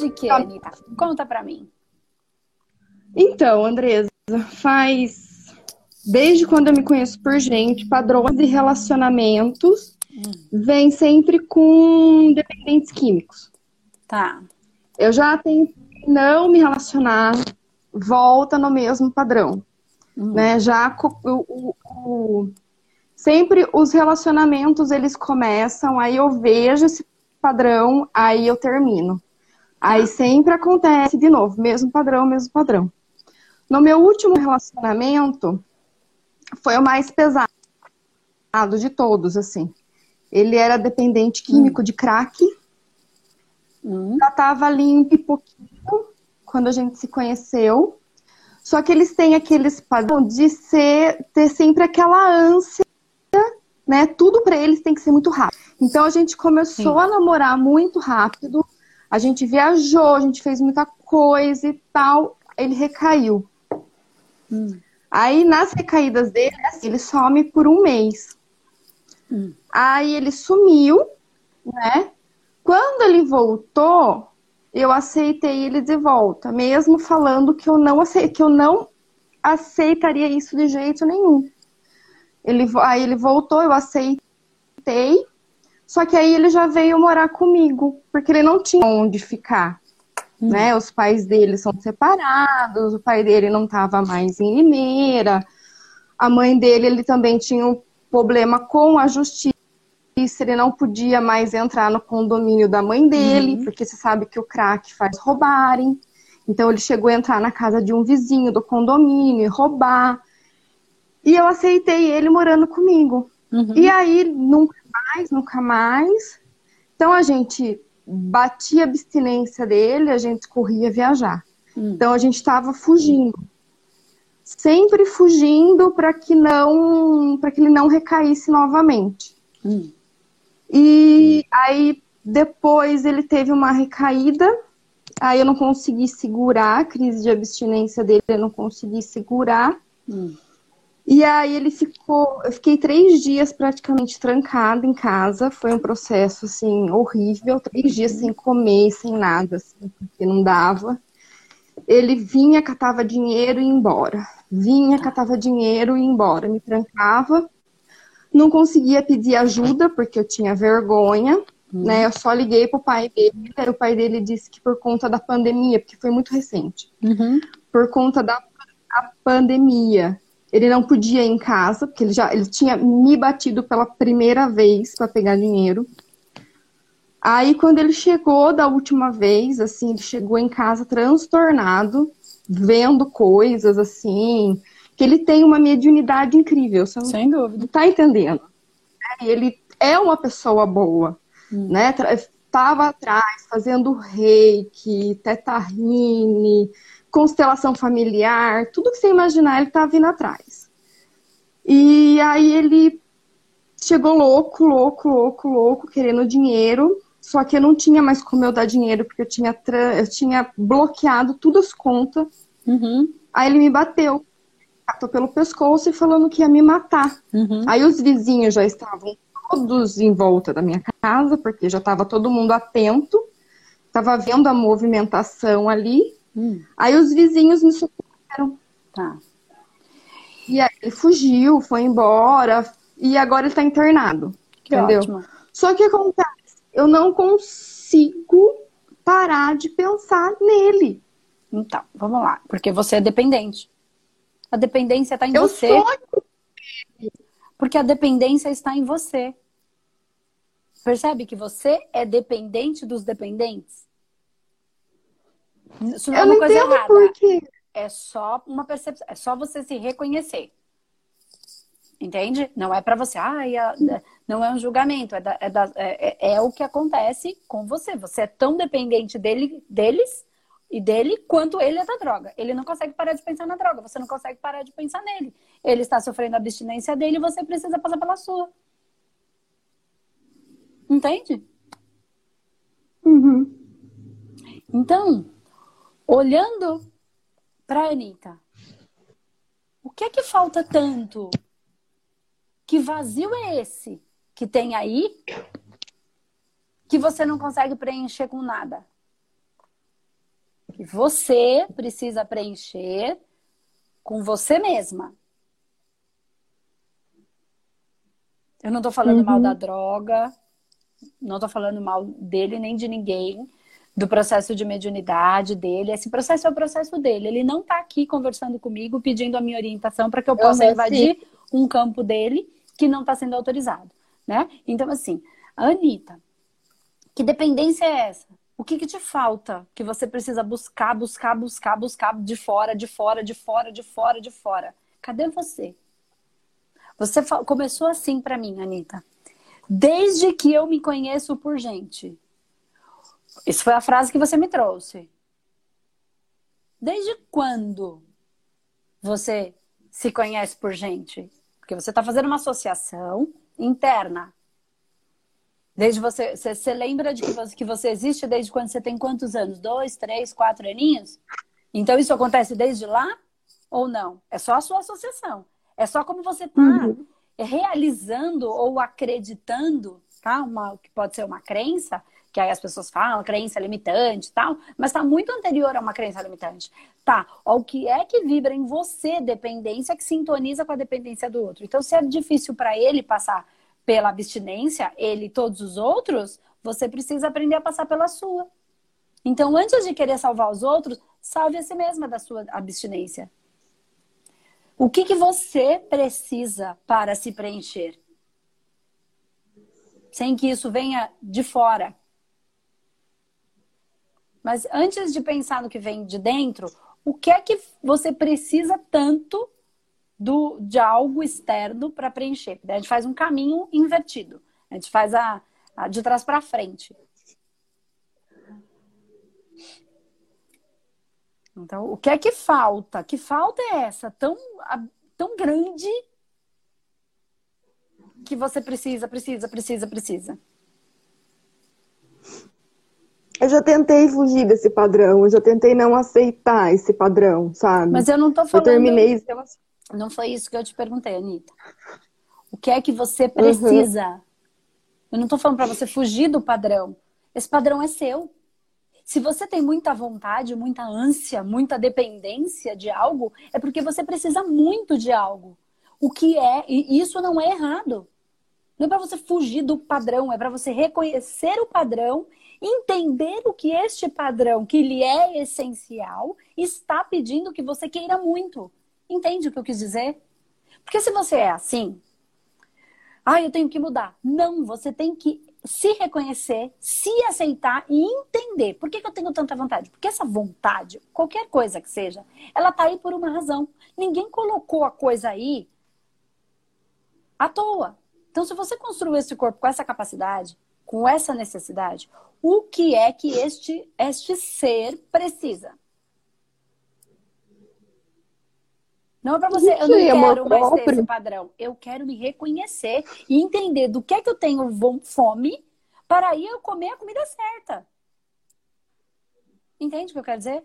Desde que, Anitta? Conta pra mim. Então, Andresa, faz. Desde quando eu me conheço por gente, padrões de relacionamentos hum. vem sempre com dependentes químicos. Tá. Eu já tentei não me relacionar, volta no mesmo padrão. Hum. Né? Já o, o, o, sempre os relacionamentos eles começam, aí eu vejo esse padrão, aí eu termino. Aí sempre acontece de novo, mesmo padrão, mesmo padrão. No meu último relacionamento, foi o mais pesado de todos, assim. Ele era dependente químico hum. de crack. Hum. Já tava limpo e pouquinho quando a gente se conheceu. Só que eles têm aqueles padrão de ser, ter sempre aquela ânsia, né? Tudo para eles tem que ser muito rápido. Então a gente começou Sim. a namorar muito rápido. A gente viajou, a gente fez muita coisa e tal. Ele recaiu. Hum. Aí nas recaídas dele, assim, ele some por um mês. Hum. Aí ele sumiu, né? Quando ele voltou, eu aceitei ele de volta, mesmo falando que eu não aceitei, que eu não aceitaria isso de jeito nenhum. Ele, aí ele voltou, eu aceitei, só que aí ele já veio morar comigo, porque ele não tinha onde ficar. Uhum. Né? Os pais dele são separados, o pai dele não estava mais em Limeira, a mãe dele ele também tinha um problema com a justiça, ele não podia mais entrar no condomínio da mãe dele, uhum. porque você sabe que o crack faz roubarem. Então ele chegou a entrar na casa de um vizinho do condomínio e roubar. E eu aceitei ele morando comigo. Uhum. E aí, nunca mais, nunca mais. Então a gente batia a abstinência dele, a gente corria viajar. Uhum. Então a gente estava fugindo. Sempre fugindo para que não para que ele não recaísse novamente. Uhum. E aí depois ele teve uma recaída, aí eu não consegui segurar a crise de abstinência dele, eu não consegui segurar. Hum. E aí ele ficou, eu fiquei três dias praticamente trancada em casa. Foi um processo assim horrível, três dias sem comer, sem nada, assim, porque não dava. Ele vinha, catava dinheiro e ia embora. Vinha, catava dinheiro e ia embora. Me trancava. Não conseguia pedir ajuda porque eu tinha vergonha. Uhum. Né, eu só liguei pro pai dele, o pai dele disse que por conta da pandemia, porque foi muito recente, uhum. por conta da pandemia, ele não podia ir em casa, porque ele já ele tinha me batido pela primeira vez para pegar dinheiro. Aí quando ele chegou da última vez, assim, ele chegou em casa transtornado, vendo coisas assim, que ele tem uma mediunidade incrível. Você Sem dúvida. Tá entendendo? Ele é uma pessoa boa, hum. né? Estava atrás fazendo reiki, tetarrine, constelação familiar, tudo que você imaginar, ele tá vindo atrás. E aí ele chegou louco, louco, louco, louco, querendo dinheiro. Só que eu não tinha mais como eu dar dinheiro, porque eu tinha, eu tinha bloqueado todas as contas. Uhum. Aí ele me bateu, bateu pelo pescoço e falando que ia me matar. Uhum. Aí os vizinhos já estavam todos em volta da minha casa, porque já estava todo mundo atento, estava vendo a movimentação ali. Hum. Aí os vizinhos me socorreram. Tá. E aí ele fugiu, foi embora, e agora ele tá internado. Que entendeu? Ótimo. Só que acontece, eu não consigo parar de pensar nele. Então, vamos lá. Porque você é dependente. A dependência está em eu você. Sou... Porque a dependência está em você. Percebe que você é dependente dos dependentes? Isso não é eu é uma coisa errada. Por quê. É só uma percepção, é só você se reconhecer. Entende? Não é para você, ah, não é um julgamento, é, da, é, da, é, é, o que acontece com você. Você é tão dependente dele, deles e dele quanto ele é da droga. Ele não consegue parar de pensar na droga, você não consegue parar de pensar nele. Ele está sofrendo a abstinência dele e você precisa passar pela sua. Entende? Uhum. Então, olhando para Anitta, o que é que falta tanto? Que vazio é esse que tem aí que você não consegue preencher com nada? que você precisa preencher com você mesma. Eu não tô falando uhum. mal da droga, não tô falando mal dele nem de ninguém, do processo de mediunidade dele. Esse processo é o processo dele. Ele não tá aqui conversando comigo, pedindo a minha orientação para que eu possa eu invadir um campo dele que não está sendo autorizado, né? Então, assim, Anitta, que dependência é essa? O que, que te falta que você precisa buscar, buscar, buscar, buscar de fora, de fora, de fora, de fora, de fora? Cadê você? Você começou assim para mim, Anitta. Desde que eu me conheço por gente. Isso foi a frase que você me trouxe. Desde quando você se conhece por gente? Porque você está fazendo uma associação interna. Desde você, você, você lembra de que você, que você existe desde quando você tem quantos anos? Dois, três, quatro aninhos? Então isso acontece desde lá ou não? É só a sua associação. É só como você está uhum. realizando ou acreditando, tá? Uma, que pode ser uma crença, que aí as pessoas falam, crença limitante e tal, mas está muito anterior a uma crença limitante. Tá, o que é que vibra em você dependência que sintoniza com a dependência do outro. Então, se é difícil para ele passar pela abstinência, ele e todos os outros, você precisa aprender a passar pela sua. Então, antes de querer salvar os outros, salve a si mesma da sua abstinência. O que, que você precisa para se preencher? Sem que isso venha de fora. Mas antes de pensar no que vem de dentro, o que é que você precisa tanto do, de algo externo para preencher. A gente faz um caminho invertido. A gente faz a, a de trás para frente. Então, o que é que falta? Que falta é essa tão, tão grande que você precisa, precisa, precisa, precisa? Eu já tentei fugir desse padrão, eu já tentei não aceitar esse padrão, sabe? Mas eu não tô falando. Eu terminei não foi isso que eu te perguntei, Anitta. O que é que você precisa? Uhum. Eu não estou falando para você fugir do padrão. Esse padrão é seu. Se você tem muita vontade, muita ânsia, muita dependência de algo, é porque você precisa muito de algo. O que é, e isso não é errado. Não é para você fugir do padrão, é para você reconhecer o padrão, entender o que este padrão, que lhe é essencial, está pedindo que você queira muito. Entende o que eu quis dizer? Porque se você é assim, ah, eu tenho que mudar. Não, você tem que se reconhecer, se aceitar e entender. Por que, que eu tenho tanta vontade? Porque essa vontade, qualquer coisa que seja, ela tá aí por uma razão. Ninguém colocou a coisa aí à toa. Então, se você construiu esse corpo com essa capacidade, com essa necessidade, o que é que este, este ser precisa? Não é para você, eu não quero mais ter esse padrão. Eu quero me reconhecer e entender do que é que eu tenho fome para aí eu comer a comida certa. Entende o que eu quero dizer?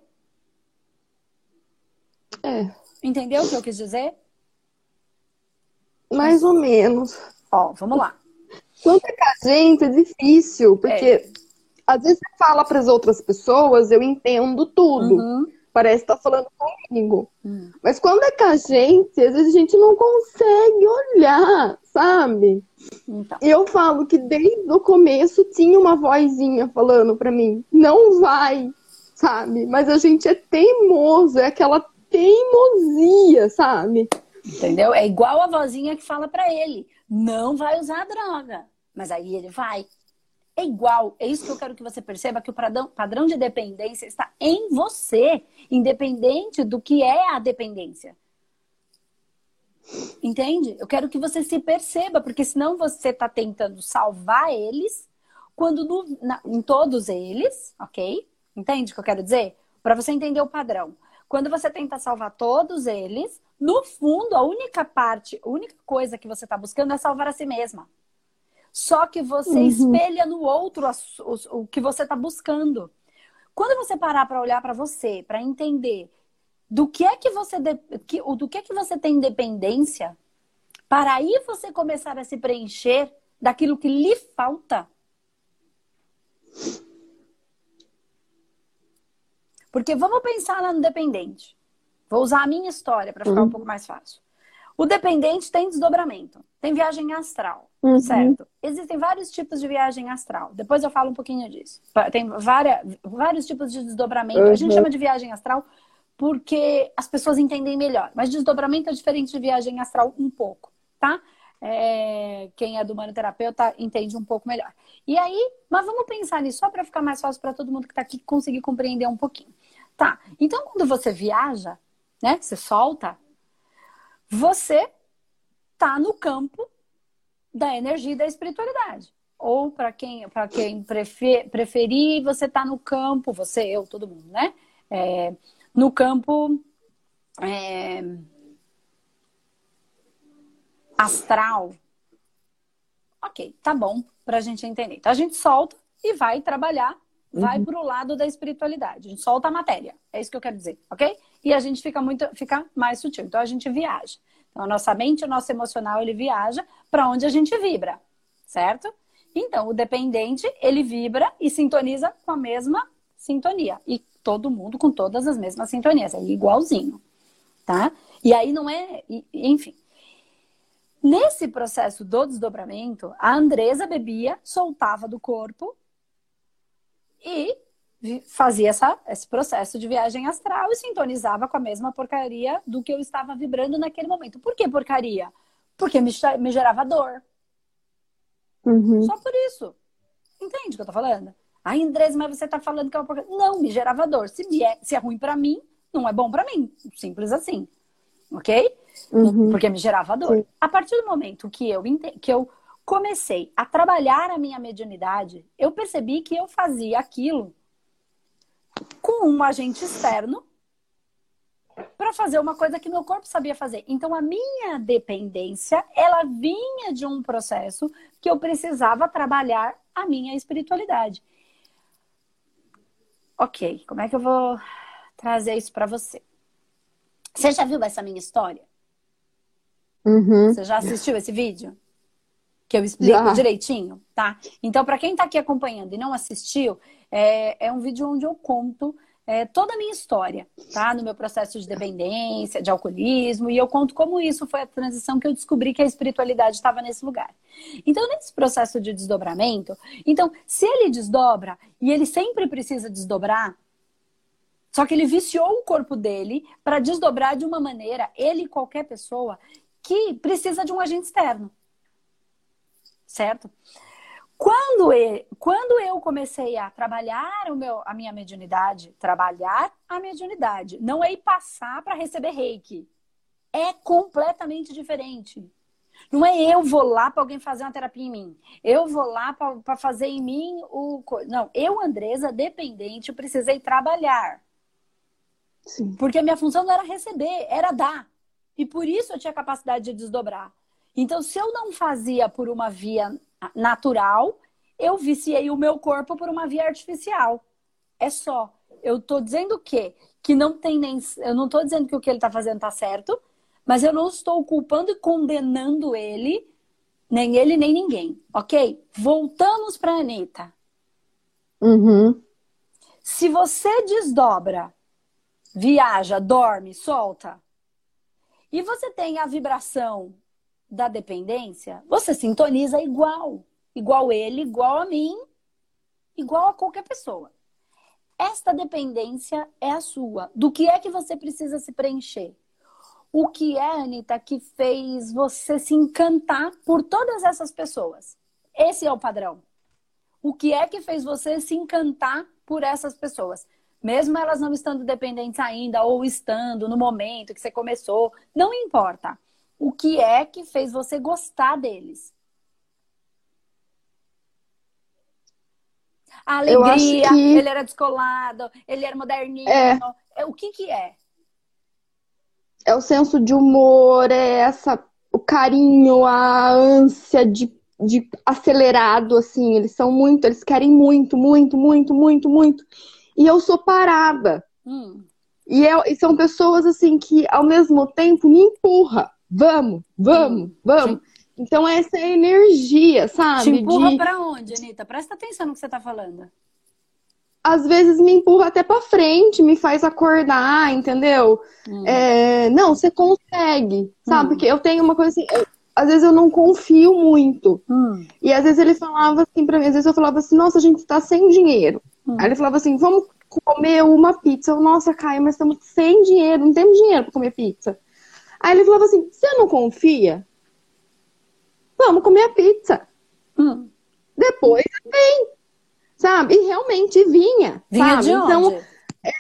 É. Entendeu o que eu quis dizer? Mais ou menos. Ó, vamos lá. Quanto é que a gente é difícil, porque é. Às vezes você fala para as outras pessoas, eu entendo tudo. Uhum parece estar tá falando comigo. Hum. Mas quando é com a gente, às vezes a gente não consegue olhar, sabe? Então. Eu falo que desde o começo tinha uma vozinha falando para mim, não vai, sabe? Mas a gente é teimoso, é aquela teimosia, sabe? Entendeu? É igual a vozinha que fala para ele, não vai usar droga. Mas aí ele vai é igual. É isso que eu quero que você perceba, que o padrão, padrão de dependência está em você, independente do que é a dependência. Entende? Eu quero que você se perceba, porque senão você está tentando salvar eles, quando no, na, em todos eles, ok? Entende o que eu quero dizer? Para você entender o padrão. Quando você tenta salvar todos eles, no fundo, a única parte, a única coisa que você está buscando é salvar a si mesma. Só que você uhum. espelha no outro o, o que você está buscando. Quando você parar para olhar para você, para entender do que é que você de, que, do que é que você tem dependência, para aí você começar a se preencher daquilo que lhe falta. Porque vamos pensar lá no dependente. Vou usar a minha história para ficar uhum. um pouco mais fácil. O dependente tem desdobramento, tem viagem astral, uhum. certo? Existem vários tipos de viagem astral. Depois eu falo um pouquinho disso. Tem várias, vários tipos de desdobramento. Uhum. A gente uhum. chama de viagem astral porque as pessoas entendem melhor. Mas desdobramento é diferente de viagem astral um pouco, tá? É, quem é do manoterapeuta entende um pouco melhor. E aí, mas vamos pensar nisso só para ficar mais fácil para todo mundo que está aqui conseguir compreender um pouquinho. Tá, então quando você viaja, né, você solta, você tá no campo da energia e da espiritualidade. Ou para quem, para quem prefer, preferir, você tá no campo, você, eu, todo mundo, né? É, no campo é, astral. Ok, tá bom para a gente entender. Então a gente solta e vai trabalhar, vai uhum. para o lado da espiritualidade. A gente solta a matéria. É isso que eu quero dizer, ok? E a gente fica muito, fica mais sutil. Então a gente viaja. Então a nossa mente, o nosso emocional, ele viaja para onde a gente vibra, certo? Então o dependente, ele vibra e sintoniza com a mesma sintonia. E todo mundo com todas as mesmas sintonias, é igualzinho, tá? E aí não é, enfim. Nesse processo do desdobramento, a Andresa bebia, soltava do corpo e fazia essa, esse processo de viagem astral e sintonizava com a mesma porcaria do que eu estava vibrando naquele momento. Por que porcaria? Porque me, me gerava dor. Uhum. Só por isso. Entende o que eu tô falando? Ai, Andresa, mas você tá falando que é uma porcaria. Não, me gerava dor. Se, é, se é ruim para mim, não é bom para mim. Simples assim. Ok? Uhum. Porque me gerava dor. Sim. A partir do momento que eu, que eu comecei a trabalhar a minha mediunidade, eu percebi que eu fazia aquilo com um agente externo para fazer uma coisa que meu corpo sabia fazer. Então a minha dependência, ela vinha de um processo que eu precisava trabalhar a minha espiritualidade. OK, como é que eu vou trazer isso para você? Você já viu essa minha história? Uhum. Você já assistiu esse vídeo? Que eu explico já. direitinho, tá? Então, para quem está aqui acompanhando e não assistiu, é, é um vídeo onde eu conto é, toda a minha história, tá? No meu processo de dependência, de alcoolismo, e eu conto como isso foi a transição que eu descobri que a espiritualidade estava nesse lugar. Então, nesse processo de desdobramento, então, se ele desdobra e ele sempre precisa desdobrar, só que ele viciou o corpo dele para desdobrar de uma maneira, ele e qualquer pessoa, que precisa de um agente externo. Certo? Quando eu, quando eu comecei a trabalhar o meu, a minha mediunidade, trabalhar a mediunidade, não é ir passar para receber reiki. É completamente diferente. Não é eu vou lá para alguém fazer uma terapia em mim. Eu vou lá para fazer em mim o. Não, eu, Andresa, dependente, precisei trabalhar. Sim. Porque a minha função não era receber, era dar. E por isso eu tinha capacidade de desdobrar. Então, se eu não fazia por uma via natural, eu viciei o meu corpo por uma via artificial. É só. Eu tô dizendo o quê? Que não tem nem. Eu não tô dizendo que o que ele tá fazendo tá certo, mas eu não estou culpando e condenando ele, nem ele, nem ninguém. Ok? Voltamos pra Anitta. Uhum. Se você desdobra, viaja, dorme, solta, e você tem a vibração da dependência, você sintoniza igual. Igual ele, igual a mim, igual a qualquer pessoa. Esta dependência é a sua. Do que é que você precisa se preencher? O que é, Anitta, que fez você se encantar por todas essas pessoas? Esse é o padrão. O que é que fez você se encantar por essas pessoas? Mesmo elas não estando dependentes ainda ou estando no momento que você começou, não importa. O que é que fez você gostar deles? A alegria, que... ele era descolado, ele era moderninho. É... é. O que que é? É o senso de humor, é essa o carinho, a ânsia de, de acelerado, assim. Eles são muito, eles querem muito, muito, muito, muito, muito. E eu sou parada. Hum. E, eu, e são pessoas, assim, que ao mesmo tempo me empurra. Vamos, vamos, vamos. Então, essa é energia, sabe? Te empurra de... pra onde, Anitta? Presta atenção no que você tá falando. às vezes me empurra até para frente, me faz acordar, entendeu? Hum. É, não, você consegue, sabe? Hum. Porque eu tenho uma coisa assim, eu, às vezes eu não confio muito. Hum. E às vezes ele falava assim pra mim, às vezes eu falava assim, nossa, a gente tá sem dinheiro. Hum. Aí ele falava assim, vamos comer uma pizza. Eu, nossa, Caio, mas estamos sem dinheiro, não temos dinheiro para comer pizza. Aí ele falava assim, você não confia? Vamos comer a pizza. Hum. Depois vem. Sabe? E realmente vinha. Vinha sabe? de então, onde? É,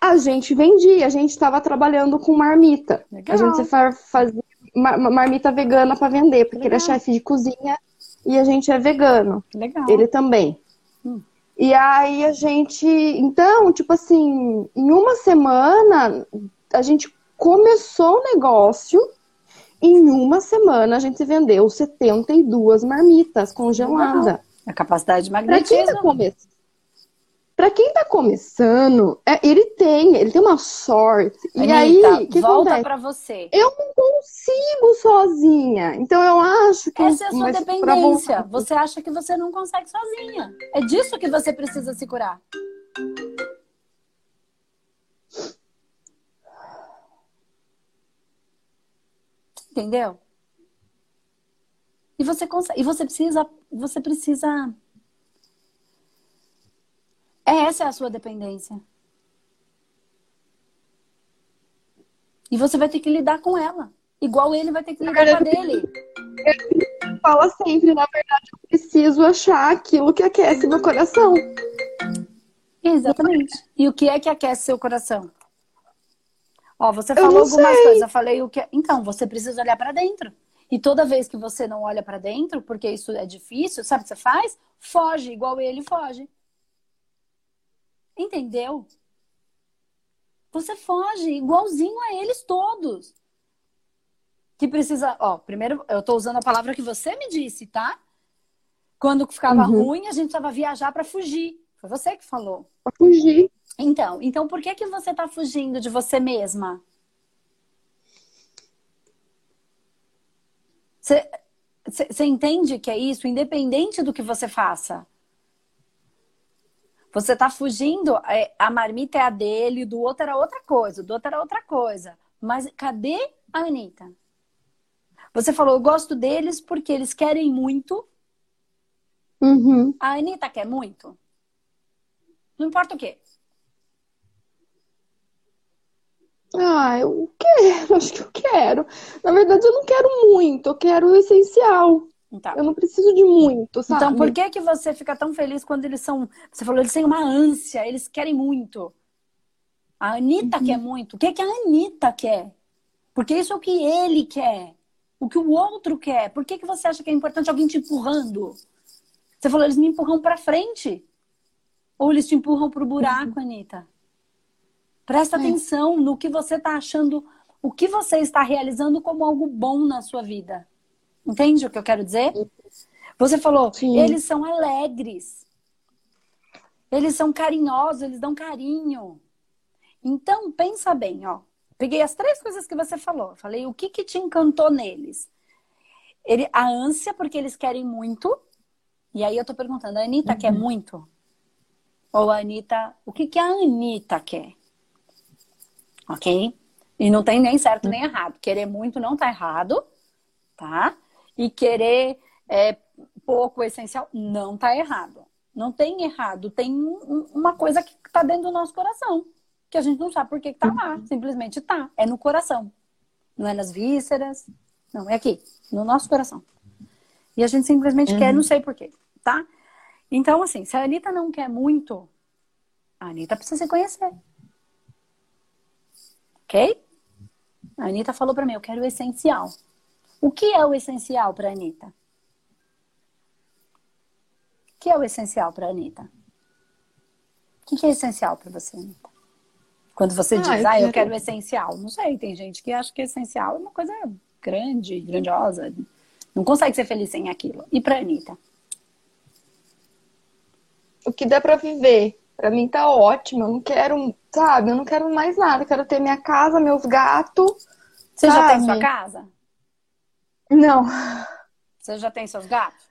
a gente vendia, a gente estava trabalhando com marmita. Legal. A gente fazia marmita vegana para vender, porque Legal. ele é chefe de cozinha e a gente é vegano. Legal. Ele também. Hum. E aí a gente, então, tipo assim, em uma semana a gente começou o negócio, em uma semana a gente vendeu 72 marmitas congeladas. A capacidade de magnetismo. Pra quem tá quem tá começando, é, ele tem, ele tem uma sorte. Anitta, e aí, que volta para você. Eu não consigo sozinha. Então eu acho que essa é a sua dependência. Você acha que você não consegue sozinha. É disso que você precisa se curar. Entendeu? E você consegue, e você precisa, você precisa essa é a sua dependência. E você vai ter que lidar com ela. Igual ele vai ter que lidar com a dele. Fala sempre, na verdade, eu preciso achar aquilo que aquece meu coração. Exatamente. E o que é que aquece seu coração? Ó, você falou algumas coisas, eu falei o que. Então, você precisa olhar para dentro. E toda vez que você não olha para dentro, porque isso é difícil, sabe o que você faz? Foge, igual ele foge. Entendeu? Você foge igualzinho a eles todos. Que precisa, ó, primeiro eu tô usando a palavra que você me disse, tá? Quando ficava uhum. ruim, a gente precisava viajar para fugir. Foi você que falou. Pra fugir. Então, então por que que você tá fugindo de você mesma? Você entende que é isso, independente do que você faça? Você tá fugindo, é, a marmita é a dele, do outro era outra coisa, do outro era outra coisa. Mas cadê a Anitta? Você falou, eu gosto deles porque eles querem muito. Uhum. A Anitta quer muito. Não importa o quê. Ah, eu quero, acho que eu quero. Na verdade, eu não quero muito, eu quero o essencial. Então. Eu não preciso de muito, sabe? Então, por que que você fica tão feliz quando eles são... Você falou, eles têm uma ânsia, eles querem muito. A Anitta uhum. quer muito. O que que a Anitta quer? Porque isso é o que ele quer. O que o outro quer. Por que que você acha que é importante alguém te empurrando? Você falou, eles me empurram para frente. Ou eles te empurram pro buraco, uhum. Anitta. Presta é. atenção no que você está achando, o que você está realizando como algo bom na sua vida. Entende o que eu quero dizer? Você falou, Sim. eles são alegres. Eles são carinhosos, eles dão carinho. Então, pensa bem, ó. Peguei as três coisas que você falou. Falei, o que que te encantou neles? Ele, a ânsia, porque eles querem muito. E aí eu tô perguntando, a Anitta uhum. quer muito? Ou a Anitta, o que que a Anitta quer? Ok? E não tem nem certo nem errado. Querer muito não tá errado, tá? e querer é, pouco essencial, não tá errado. Não tem errado, tem um, uma coisa que tá dentro do nosso coração, que a gente não sabe por que, que tá lá, uhum. simplesmente tá, é no coração. Não é nas vísceras, não, é aqui, no nosso coração. E a gente simplesmente uhum. quer, não sei porquê, tá? Então, assim, se a Anitta não quer muito, a Anitta precisa se conhecer. Ok? A Anitta falou pra mim, eu quero o essencial. O que é o essencial para a Anitta? O que é o essencial para a Anitta? O que é essencial para você, Anitta? Quando você ah, diz, eu ah, eu quero o essencial. Não sei, tem gente que acha que essencial é uma coisa grande, grandiosa. Não consegue ser feliz sem aquilo. E para a Anitta? O que dá para viver. Para mim tá ótimo. Eu não quero, sabe? Eu não quero mais nada. Eu quero ter minha casa, meus gatos. Você sabe? já tem sua casa? Não. Você já tem seus gatos?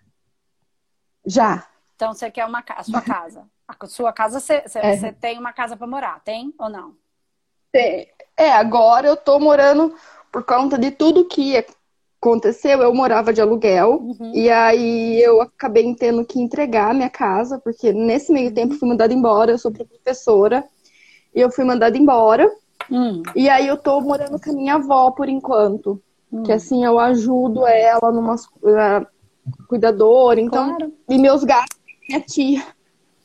Já. Então você quer uma a sua casa. A sua casa, você é. tem uma casa para morar, tem ou não? Tem. É, agora eu tô morando por conta de tudo que aconteceu. Eu morava de aluguel uhum. e aí eu acabei tendo que entregar minha casa, porque nesse meio tempo fui mandada embora. Eu sou professora e eu fui mandada embora. Uhum. E aí eu tô morando com a minha avó por enquanto. Que hum. assim eu ajudo ela numa uh, cuidadora. Então, claro. e meus gatos, minha tia.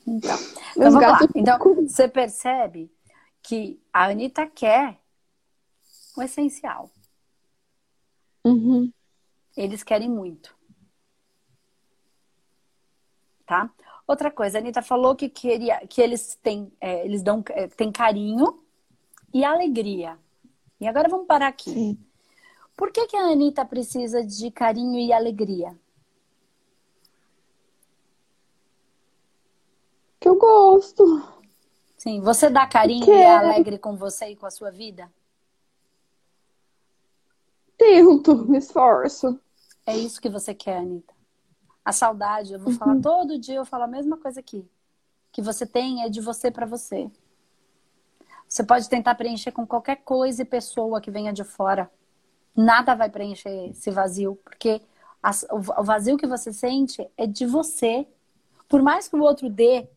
Então, então, gatos... então você percebe que a Anitta quer o essencial. Uhum. Eles querem muito. Tá? Outra coisa, a Anitta falou que, queria, que eles têm, é, eles dão, é, têm carinho e alegria. E agora vamos parar aqui. Sim. Por que, que a Anitta precisa de carinho e alegria? Que eu gosto. Sim, você dá carinho e é alegre com você e com a sua vida? Tento, me esforço. É isso que você quer, Anitta. A saudade, eu vou uhum. falar todo dia, eu falo a mesma coisa aqui. Que você tem é de você para você. Você pode tentar preencher com qualquer coisa e pessoa que venha de fora nada vai preencher esse vazio, porque o vazio que você sente é de você. Por mais que o outro dê,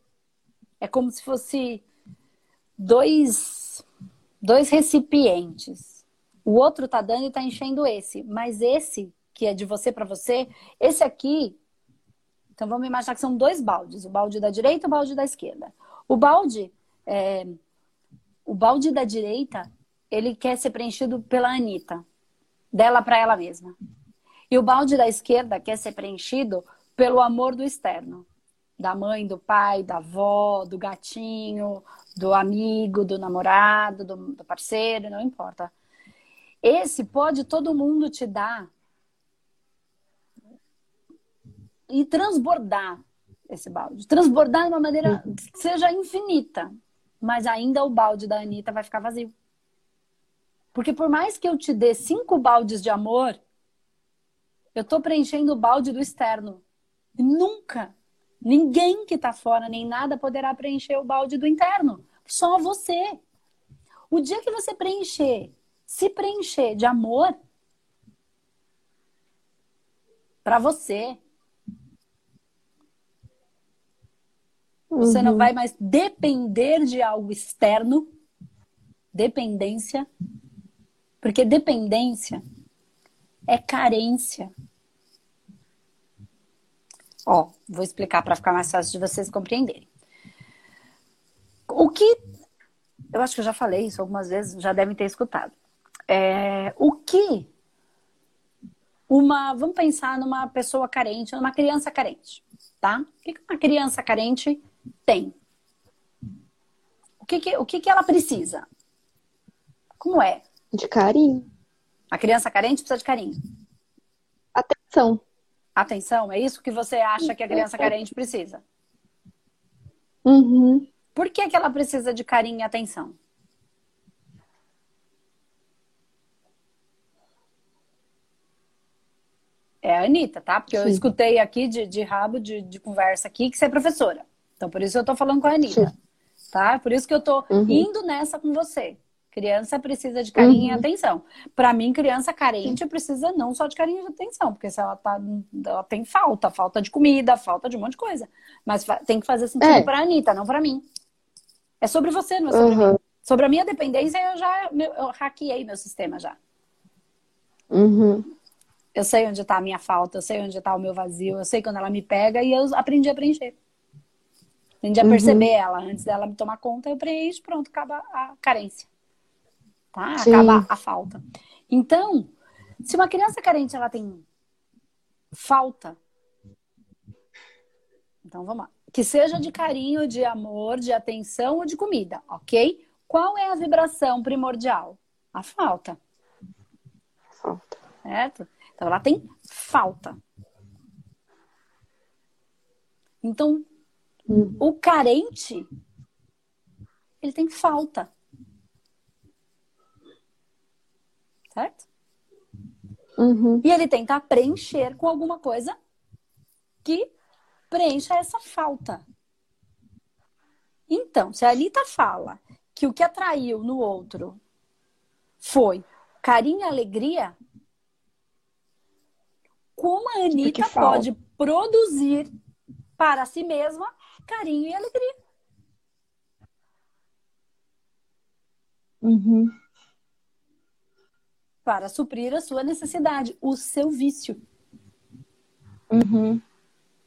é como se fosse dois, dois recipientes. O outro tá dando e tá enchendo esse, mas esse que é de você para você, esse aqui, então vamos imaginar que são dois baldes, o balde da direita e o balde da esquerda. O balde, é, o balde da direita, ele quer ser preenchido pela Anitta dela para ela mesma. E o balde da esquerda quer ser preenchido pelo amor do externo. Da mãe, do pai, da avó, do gatinho, do amigo, do namorado, do, do parceiro, não importa. Esse pode todo mundo te dar e transbordar esse balde. Transbordar de uma maneira que seja infinita. Mas ainda o balde da Anitta vai ficar vazio. Porque por mais que eu te dê cinco baldes de amor, eu estou preenchendo o balde do externo. E nunca, ninguém que está fora, nem nada, poderá preencher o balde do interno. Só você. O dia que você preencher, se preencher de amor, para você, você uhum. não vai mais depender de algo externo, dependência, porque dependência é carência. Ó, vou explicar para ficar mais fácil de vocês compreenderem. O que. Eu acho que eu já falei isso algumas vezes, já devem ter escutado. É, o que uma. Vamos pensar numa pessoa carente, numa criança carente, tá? O que uma criança carente tem? O que, que, o que, que ela precisa? Como é? De carinho. A criança carente precisa de carinho. Atenção. Atenção, é isso que você acha que a criança carente precisa? Uhum. Por que, que ela precisa de carinho e atenção? É a Anitta, tá? Porque Sim. eu escutei aqui de, de rabo de, de, conversa aqui que você é professora. Então, por isso eu tô falando com a Anitta. Tá? Por isso que eu tô uhum. indo nessa com você. Criança precisa de carinho uhum. e atenção. Para mim, criança carente precisa não só de carinho e atenção, porque se ela tá, ela tem falta, falta de comida, falta de um monte de coisa. Mas tem que fazer sentido é. para a Anitta, não para mim. É sobre você, não é sobre uhum. mim. Sobre a minha dependência, eu já eu hackeei meu sistema já. Uhum. Eu sei onde está a minha falta, eu sei onde está o meu vazio, eu sei quando ela me pega e eu aprendi a preencher. Aprendi a uhum. perceber ela. Antes dela me tomar conta, eu preencho, pronto, acaba a carência tá? Sim. Acaba a falta. Então, se uma criança carente ela tem falta, então vamos lá. Que seja de carinho, de amor, de atenção ou de comida, ok? Qual é a vibração primordial? A falta. Falta. Certo? Então ela tem falta. Então, hum. o carente, ele tem falta. certo? Uhum. E ele tenta preencher com alguma coisa que preencha essa falta. Então, se a Anitta fala que o que atraiu no outro foi carinho e alegria, como a Anitta pode produzir para si mesma carinho e alegria? Uhum. Para suprir a sua necessidade, o seu vício. Uhum.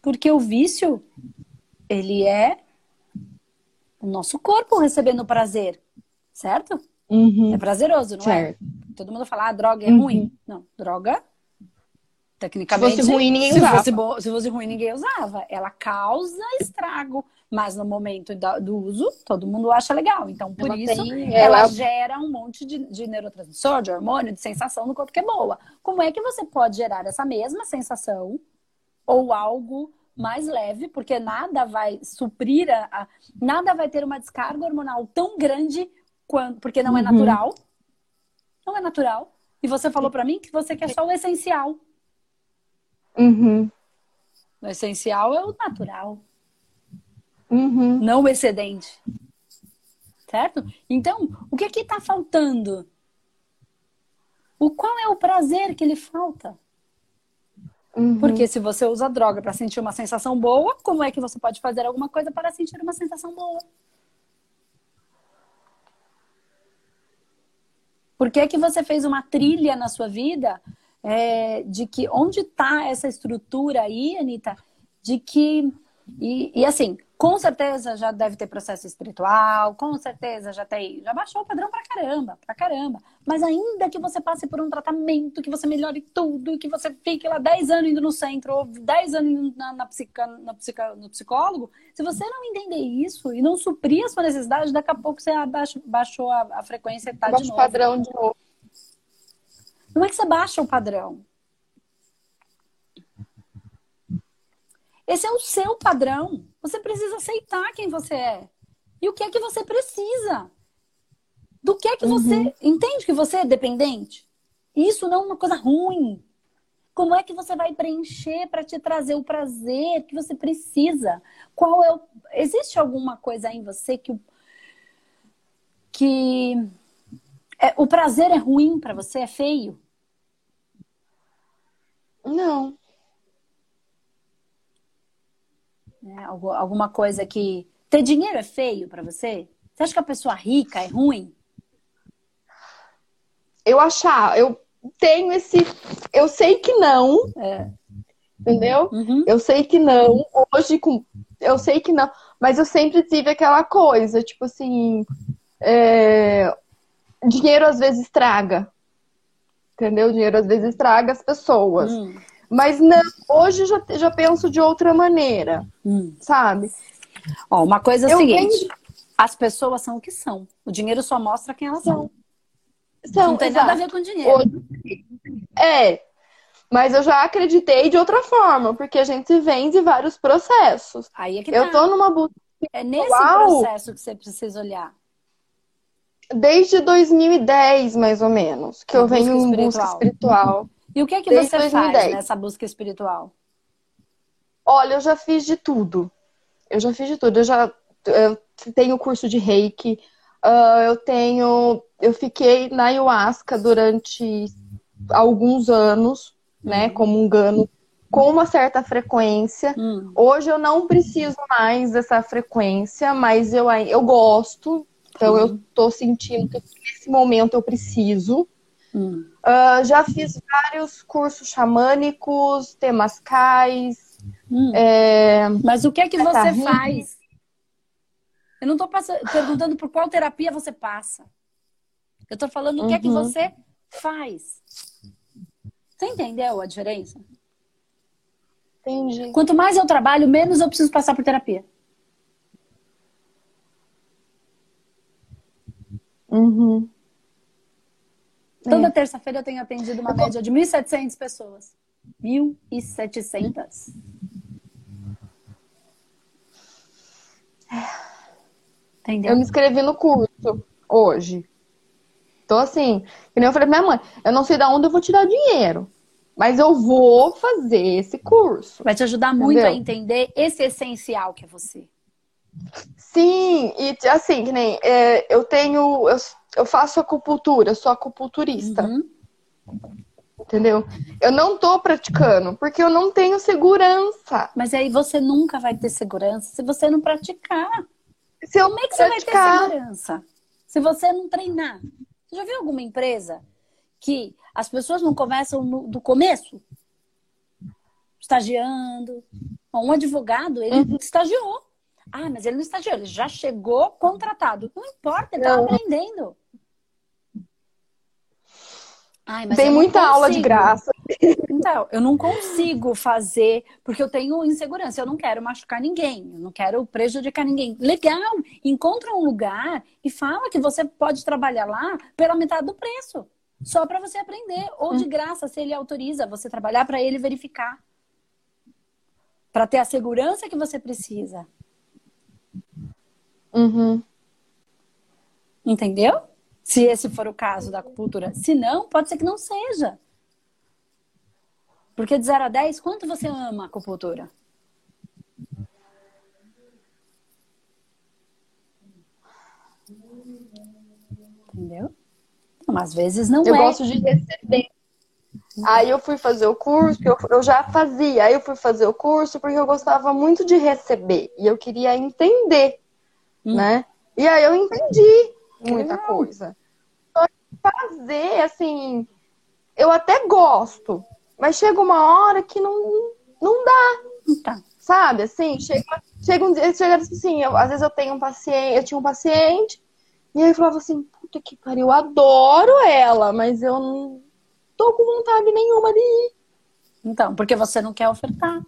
Porque o vício, ele é o nosso corpo recebendo prazer, certo? Uhum. É prazeroso, não é? certo. é? Todo mundo fala, ah, droga é uhum. ruim. Não, droga, tecnicamente. Se fosse ruim, ninguém se usava. Fosse bo... Se fosse ruim, ninguém usava. Ela causa estrago. Mas no momento do uso, todo mundo acha legal. Então, por ela isso, tem... ela... ela... gera um monte de, de neurotransmissor, de hormônio, de sensação no corpo que é boa. Como é que você pode gerar essa mesma sensação ou algo mais leve, porque nada vai suprir, a, a, nada vai ter uma descarga hormonal tão grande quando, porque não é uhum. é natural. Não é natural. E você falou para mim que você quer só o essencial. Uhum. O essencial é o natural. Uhum. Não o excedente. Certo? Então, o que é que está faltando? O qual é o prazer que lhe falta? Uhum. Porque se você usa droga para sentir uma sensação boa, como é que você pode fazer alguma coisa para sentir uma sensação boa? Por que, que você fez uma trilha na sua vida é, de que onde está essa estrutura aí, Anitta, de que. E, e assim, com certeza já deve ter processo espiritual, com certeza já tem, já baixou o padrão pra caramba, pra caramba. Mas ainda que você passe por um tratamento, que você melhore tudo, que você fique lá 10 anos indo no centro, ou 10 anos indo na, na, psica, na psica, no psicólogo, se você não entender isso e não suprir a sua necessidade, daqui a pouco você abaixa, baixou a, a frequência e tá de novo. padrão de novo. Não é que você baixa o padrão. Esse é o seu padrão. Você precisa aceitar quem você é. E o que é que você precisa? Do que é que você. Uhum. Entende que você é dependente? Isso não é uma coisa ruim. Como é que você vai preencher para te trazer o prazer que você precisa? Qual é o... Existe alguma coisa em você que o que é, o prazer é ruim para você? É feio? Não. Né? Alguma coisa que. Ter dinheiro é feio para você? Você acha que a pessoa rica é ruim? Eu achar, eu tenho esse. Eu sei que não. É. Entendeu? Uhum. Eu sei que não. Hoje, com... eu sei que não. Mas eu sempre tive aquela coisa, tipo assim. É... Dinheiro às vezes estraga. Entendeu? Dinheiro às vezes estraga as pessoas. Hum. Mas não, hoje eu já, já penso de outra maneira, hum. sabe? Ó, uma coisa é o seguinte: as pessoas são o que são. O dinheiro só mostra quem elas são. são não tem exato. nada a ver com dinheiro. Hoje, é, mas eu já acreditei de outra forma, porque a gente vem de vários processos. Aí é que eu tá. tô numa busca. É nesse processo que você precisa olhar. Desde 2010, mais ou menos, que a eu venho em busca espiritual. E o que é que Desde você 2010. faz nessa busca espiritual? Olha, eu já fiz de tudo. Eu já fiz de tudo. Eu já eu tenho curso de reiki. Uh, eu tenho. Eu fiquei na ayahuasca durante alguns anos, né? Uhum. Como um gano, com uma certa frequência. Uhum. Hoje eu não preciso mais dessa frequência, mas eu, eu gosto. Então uhum. eu tô sentindo que nesse momento eu preciso. Hum. Uh, já fiz vários cursos xamânicos, temascais. Hum. É... Mas o que é que você faz? Eu não estou perguntando por qual terapia você passa. Eu estou falando o que é que uhum. você faz. Você entendeu a diferença? Entendi. Quanto mais eu trabalho, menos eu preciso passar por terapia. Uhum. Toda é. terça-feira eu tenho atendido uma média de 1.700 pessoas. 1.700. Entendeu? Eu me inscrevi no curso hoje. Então, assim, que nem eu falei pra minha mãe, eu não sei de onde eu vou tirar dinheiro. Mas eu vou fazer esse curso. Vai te ajudar entendeu? muito a entender esse essencial que é você. Sim, e assim, que nem é, eu tenho. Eu, eu faço acupuntura, eu sou acupunturista. Uhum. Entendeu? Eu não tô praticando, porque eu não tenho segurança. Mas aí você nunca vai ter segurança se você não praticar. Se Como é que praticar... você vai ter segurança? Se você não treinar. Você já viu alguma empresa que as pessoas não começam no, do começo? Estagiando. Um advogado, ele uhum. estagiou. Ah, mas ele não estagiou, ele já chegou contratado. Não importa, ele está aprendendo. Ai, Tem muita aula de graça. Então, eu não consigo fazer, porque eu tenho insegurança. Eu não quero machucar ninguém, eu não quero prejudicar ninguém. Legal, encontra um lugar e fala que você pode trabalhar lá pela metade do preço. Só para você aprender. Ou de graça, se ele autoriza você trabalhar para ele verificar. Para ter a segurança que você precisa. Uhum. Entendeu? Se esse for o caso da acupuntura. Se não, pode ser que não seja. Porque de 0 a 10, quanto você ama a acupuntura? Entendeu? Mas às vezes não eu é. Eu gosto de receber. Aí eu fui fazer o curso, eu, eu já fazia. Aí eu fui fazer o curso porque eu gostava muito de receber. E eu queria entender, hum. né? E aí eu entendi muita coisa. Só fazer, assim, eu até gosto, mas chega uma hora que não, não dá. Tá. Sabe, assim, chega, chega um dia, chega assim, eu, às vezes eu tenho um paciente, eu tinha um paciente, e aí eu falava assim, puta que pariu, eu adoro ela, mas eu não tô com vontade nenhuma de ir. Então, porque você não quer ofertar.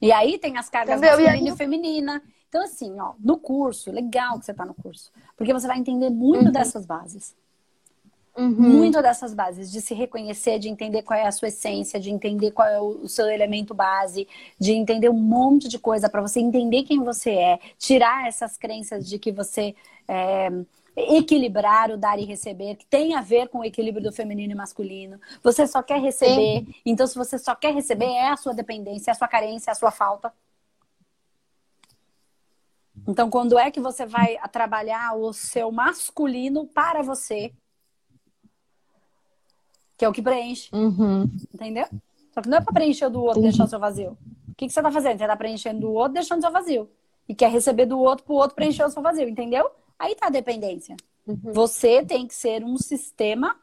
E aí tem as cargas Entendeu? masculina e, aí... e feminina. Então, assim, ó, no curso, legal que você tá no curso. Porque você vai entender muito uhum. dessas bases. Uhum. Muito dessas bases, de se reconhecer, de entender qual é a sua essência, de entender qual é o seu elemento base, de entender um monte de coisa para você entender quem você é, tirar essas crenças de que você é, equilibrar o dar e receber, que tem a ver com o equilíbrio do feminino e masculino. Você só quer receber, Sim. então se você só quer receber, é a sua dependência, é a sua carência, é a sua falta. Então, quando é que você vai trabalhar o seu masculino para você? Que é o que preenche. Uhum. Entendeu? Só que não é para preencher do outro, e deixar o seu vazio. O que, que você está fazendo? Você está preenchendo do outro, deixando o seu vazio. E quer receber do outro para o outro preencher o seu vazio, entendeu? Aí tá a dependência. Uhum. Você tem que ser um sistema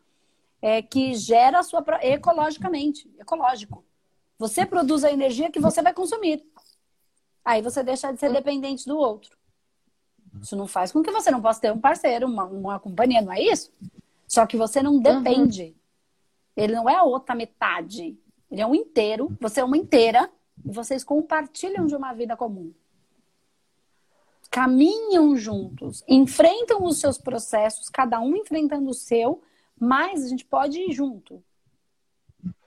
é, que gera a sua ecologicamente, ecológico. Você produz a energia que você vai consumir. Aí você deixa de ser hum. dependente do outro. Isso não faz com que você não possa ter um parceiro, uma, uma companhia, não é isso? Só que você não depende. Uhum. Ele não é a outra metade. Ele é um inteiro, você é uma inteira, e vocês compartilham de uma vida comum. Caminham juntos, enfrentam os seus processos, cada um enfrentando o seu, mas a gente pode ir junto.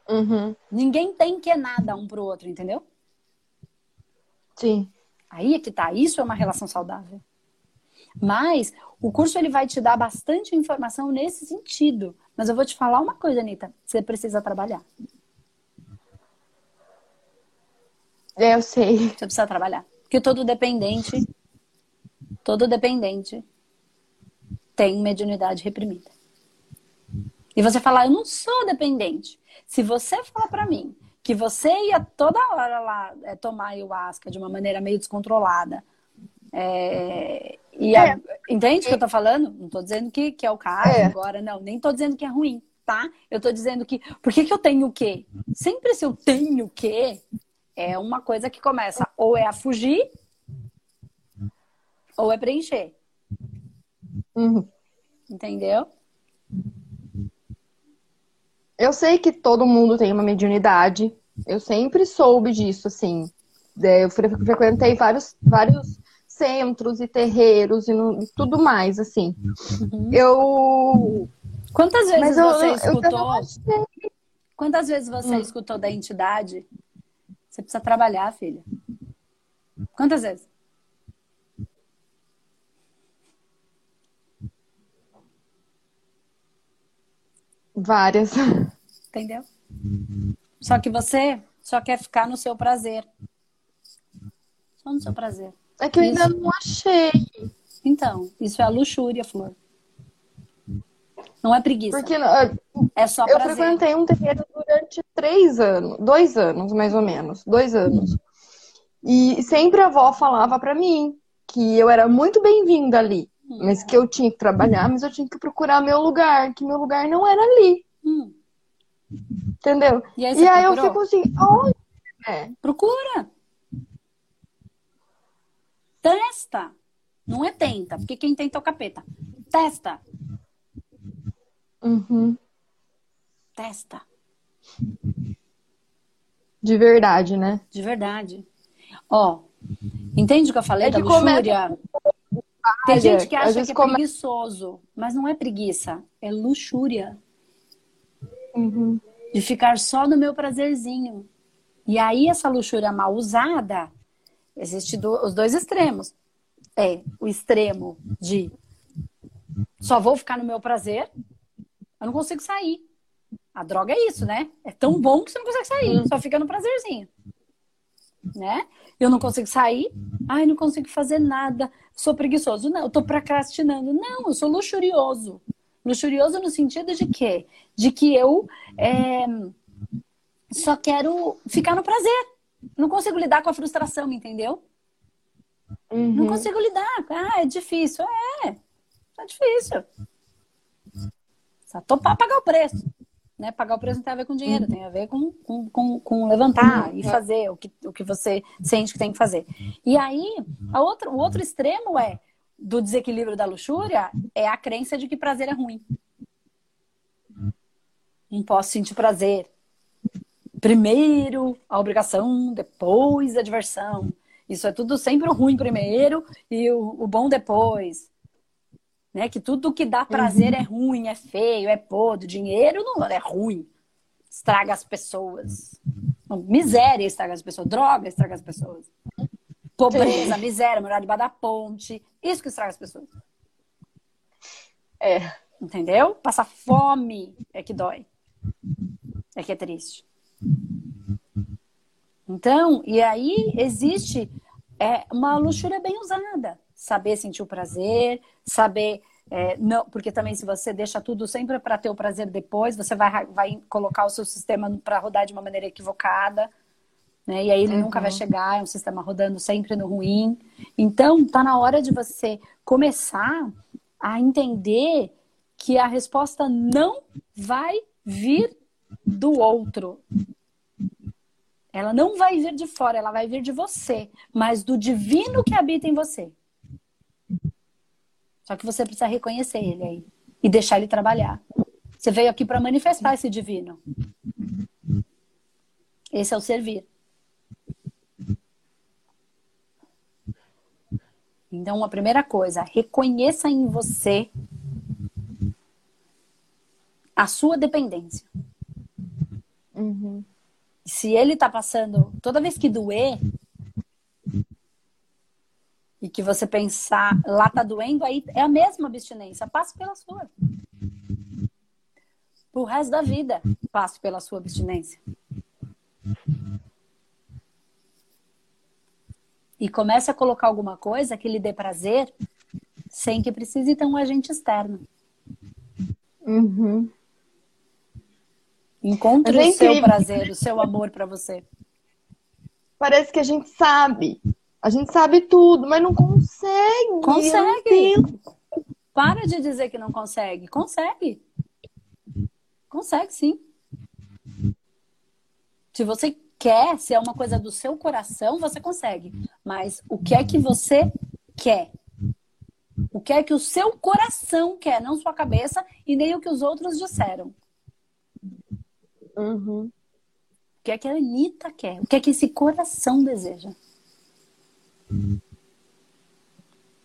Uhum. Ninguém tem que nada um pro outro, entendeu? Sim. Aí é que tá. Isso é uma relação saudável. Mas o curso ele vai te dar bastante informação nesse sentido. Mas eu vou te falar uma coisa, Anitta. Você precisa trabalhar. É, eu sei. Você precisa trabalhar. Porque todo dependente, todo dependente tem mediunidade reprimida. E você falar, eu não sou dependente. Se você falar para mim que você ia toda hora lá é, tomar ayahuasca de uma maneira meio descontrolada. É, e a, é. Entende o que eu tô falando? Não tô dizendo que, que é o caso é. agora, não. Nem tô dizendo que é ruim, tá? Eu tô dizendo que. Por que, que eu tenho o quê? Sempre se eu tenho o quê, é uma coisa que começa ou é a fugir, ou é preencher. Uhum. Entendeu? Eu sei que todo mundo tem uma mediunidade. Eu sempre soube disso, assim. É, eu frequentei vários, vários centros e terreiros e, no, e tudo mais, assim. Uhum. Eu. Quantas vezes Mas você eu, escutou? Eu Quantas vezes você hum. escutou da entidade? Você precisa trabalhar, filha. Quantas vezes? Várias. Entendeu? Só que você só quer ficar no seu prazer. Só no seu prazer. É que eu isso... ainda não achei. Então, isso é a luxúria, Flor. Não é preguiça. Porque é só prazer. Eu frequentei um terreiro durante três anos, dois anos, mais ou menos, dois anos. E sempre a avó falava para mim que eu era muito bem-vinda ali, hum. mas que eu tinha que trabalhar, mas eu tinha que procurar meu lugar, que meu lugar não era ali. Hum. Entendeu? E aí, e aí eu fico assim, onde é? Procura. Testa. Não é tenta, porque quem tenta é o capeta. Testa. Uhum. Testa. De verdade, né? De verdade. Ó, entende o que eu falei é da luxúria? Tem gente que acha que é come... preguiçoso, mas não é preguiça, é luxúria. Uhum. De ficar só no meu prazerzinho. E aí, essa luxúria mal usada, existe do, os dois extremos. É o extremo de só vou ficar no meu prazer, eu não consigo sair. A droga é isso, né? É tão bom que você não consegue sair, só fica no prazerzinho. Né? Eu não consigo sair, ai, não consigo fazer nada, sou preguiçoso. Não, eu tô procrastinando. Não, eu sou luxurioso. Luxurioso no sentido de quê? De que eu é, só quero ficar no prazer. Não consigo lidar com a frustração, entendeu? Uhum. Não consigo lidar. Ah, é difícil. É, é difícil. Só topar pagar o preço. Né? Pagar o preço não tem a ver com dinheiro, uhum. tem a ver com, com, com, com levantar uhum. e fazer o que, o que você sente que tem que fazer. E aí, a outra, o outro extremo é do desequilíbrio da luxúria é a crença de que prazer é ruim. Não posso sentir prazer. Primeiro a obrigação, depois a diversão. Isso é tudo sempre o ruim primeiro e o, o bom depois. Né? Que tudo que dá prazer uhum. é ruim, é feio, é podre. Dinheiro não é ruim. Estraga as pessoas. Não, miséria estraga as pessoas. Droga estraga as pessoas. Pobreza, miséria, morar debaixo da ponte. Isso que estraga as pessoas. É. Entendeu? Passar fome é que dói. É que é triste. Então, e aí existe é, uma luxúria bem usada. Saber sentir o prazer, saber. É, não, porque também se você deixa tudo sempre para ter o prazer depois, você vai, vai colocar o seu sistema para rodar de uma maneira equivocada. Né? E aí ele uhum. nunca vai chegar, é um sistema rodando sempre no ruim. Então, tá na hora de você começar a entender que a resposta não vai vir do outro. Ela não vai vir de fora, ela vai vir de você, mas do divino que habita em você. Só que você precisa reconhecer ele aí e deixar ele trabalhar. Você veio aqui para manifestar esse divino. Esse é o servir. Então, a primeira coisa, reconheça em você a sua dependência. Uhum. Se ele está passando, toda vez que doer, e que você pensar, lá tá doendo, aí é a mesma abstinência. Passe pela sua. Pro resto da vida, passe pela sua abstinência. E comece a colocar alguma coisa que lhe dê prazer sem que precise ter um agente externo. Uhum. Encontre é o seu prazer, o seu amor para você. Parece que a gente sabe. A gente sabe tudo, mas não consegue. Consegue. Para de dizer que não consegue. Consegue. Consegue, sim. Se você quer, se é uma coisa do seu coração, você consegue. Mas o que é que você quer? O que é que o seu coração quer, não sua cabeça e nem o que os outros disseram. Uhum. O que é que a Anitta quer? O que é que esse coração deseja?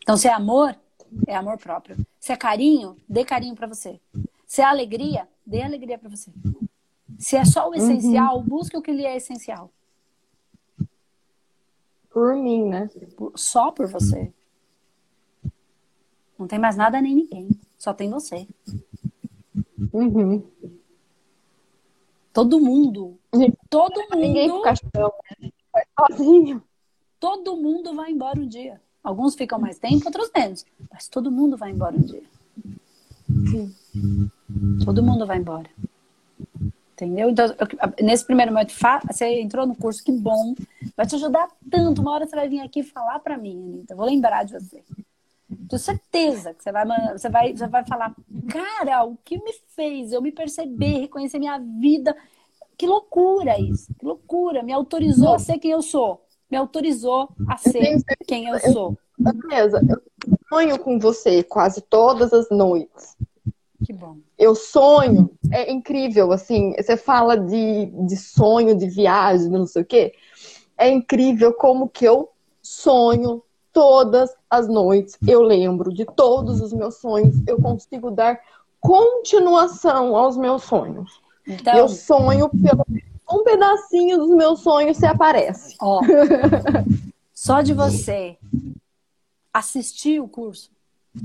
Então, se é amor, é amor próprio. Se é carinho, dê carinho para você. Se é alegria, dê alegria para você. Se é só o essencial, uhum. busque o que lhe é essencial. Por mim, né? Só por você. Não tem mais nada nem ninguém. Só tem você. Uhum. Todo mundo. Todo mundo. Ninguém fica né? sozinho. Todo mundo vai embora um dia. Alguns ficam mais tempo, outros menos. Mas todo mundo vai embora um dia. Sim. Todo mundo vai embora. Entendeu? Então, eu, nesse primeiro momento, você entrou no curso, que bom. Vai te ajudar tanto. Uma hora você vai vir aqui falar para mim, Anitta. Eu vou lembrar de você. Tenho certeza que você vai, você, vai, você vai falar, cara, o que me fez eu me perceber, reconhecer minha vida. Que loucura isso, que loucura. Me autorizou a ser quem eu sou. Me autorizou a ser quem eu sou. Beleza, eu sonho com você quase todas as noites. Que bom. Eu sonho, é incrível, assim, você fala de, de sonho, de viagem, não sei o quê. É incrível como que eu sonho todas as noites. Eu lembro de todos os meus sonhos. Eu consigo dar continuação aos meus sonhos. Então... Eu sonho pelo um pedacinho dos meus sonhos se aparece. Ó, só de você assistir o curso,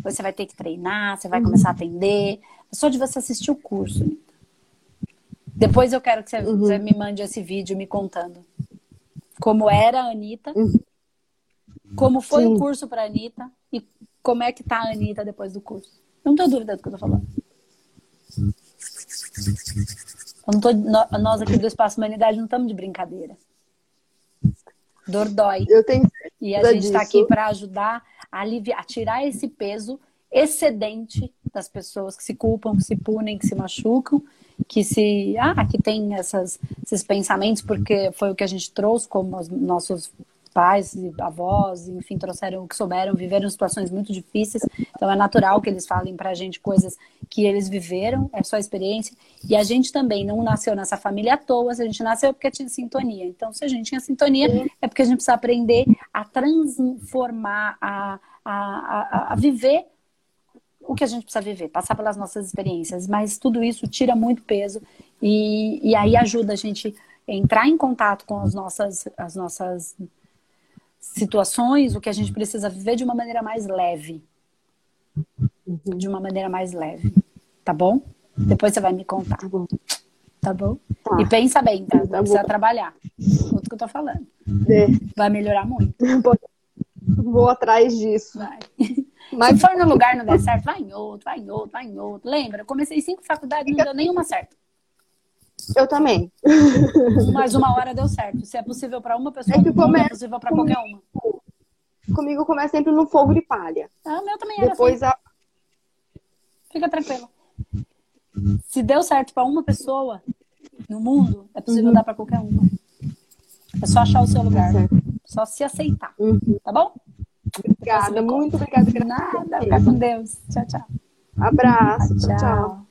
você vai ter que treinar, você vai começar a atender. Só de você assistir o curso. Depois eu quero que você, uhum. você me mande esse vídeo me contando como era a Anitta, uhum. como foi Sim. o curso para a Anitta e como é que tá a Anitta depois do curso. Não tenho dúvida do que eu tô falando. Eu tô, nós aqui do Espaço Humanidade não estamos de brincadeira. Dor dói. Eu tenho e a gente está aqui para ajudar a, aliviar, a tirar esse peso excedente das pessoas que se culpam, que se punem, que se machucam, que se ah, que tem essas, esses pensamentos porque foi o que a gente trouxe como os nossos pais avós, enfim, trouxeram o que souberam, viveram situações muito difíceis. Então é natural que eles falem pra gente coisas que eles viveram, é só experiência. E a gente também não nasceu nessa família à toa, a gente nasceu porque tinha sintonia. Então, se a gente tinha sintonia, é porque a gente precisa aprender a transformar, a, a, a, a viver o que a gente precisa viver, passar pelas nossas experiências. Mas tudo isso tira muito peso e, e aí ajuda a gente a entrar em contato com as nossas, as nossas situações, o que a gente precisa viver de uma maneira mais leve. De uma maneira mais leve. Tá bom? Depois você vai me contar. Tá bom? Tá bom? Tá. E pensa bem, tá? Não tá precisa bom. trabalhar. Tudo que eu tô falando. É. Vai melhorar muito. Vou atrás disso. Vai. Mas... Se for no lugar não der certo, vai em outro, vai em outro, vai em outro. Lembra? Eu comecei cinco faculdades e não deu nenhuma certo. Eu também. Mas uma hora deu certo. Se é possível para uma pessoa, é, que é possível para qualquer uma. Comigo começa sempre no fogo de palha. Ah, meu também era Depois assim. a... Fica tranquilo. Se deu certo para uma pessoa no mundo, é possível uhum. dar para qualquer uma. É só achar o seu lugar. Tá só se aceitar. Uhum. Tá bom? Obrigada, muito obrigada. Nada, fica com Deus. Tchau, tchau. Abraço. tchau. tchau.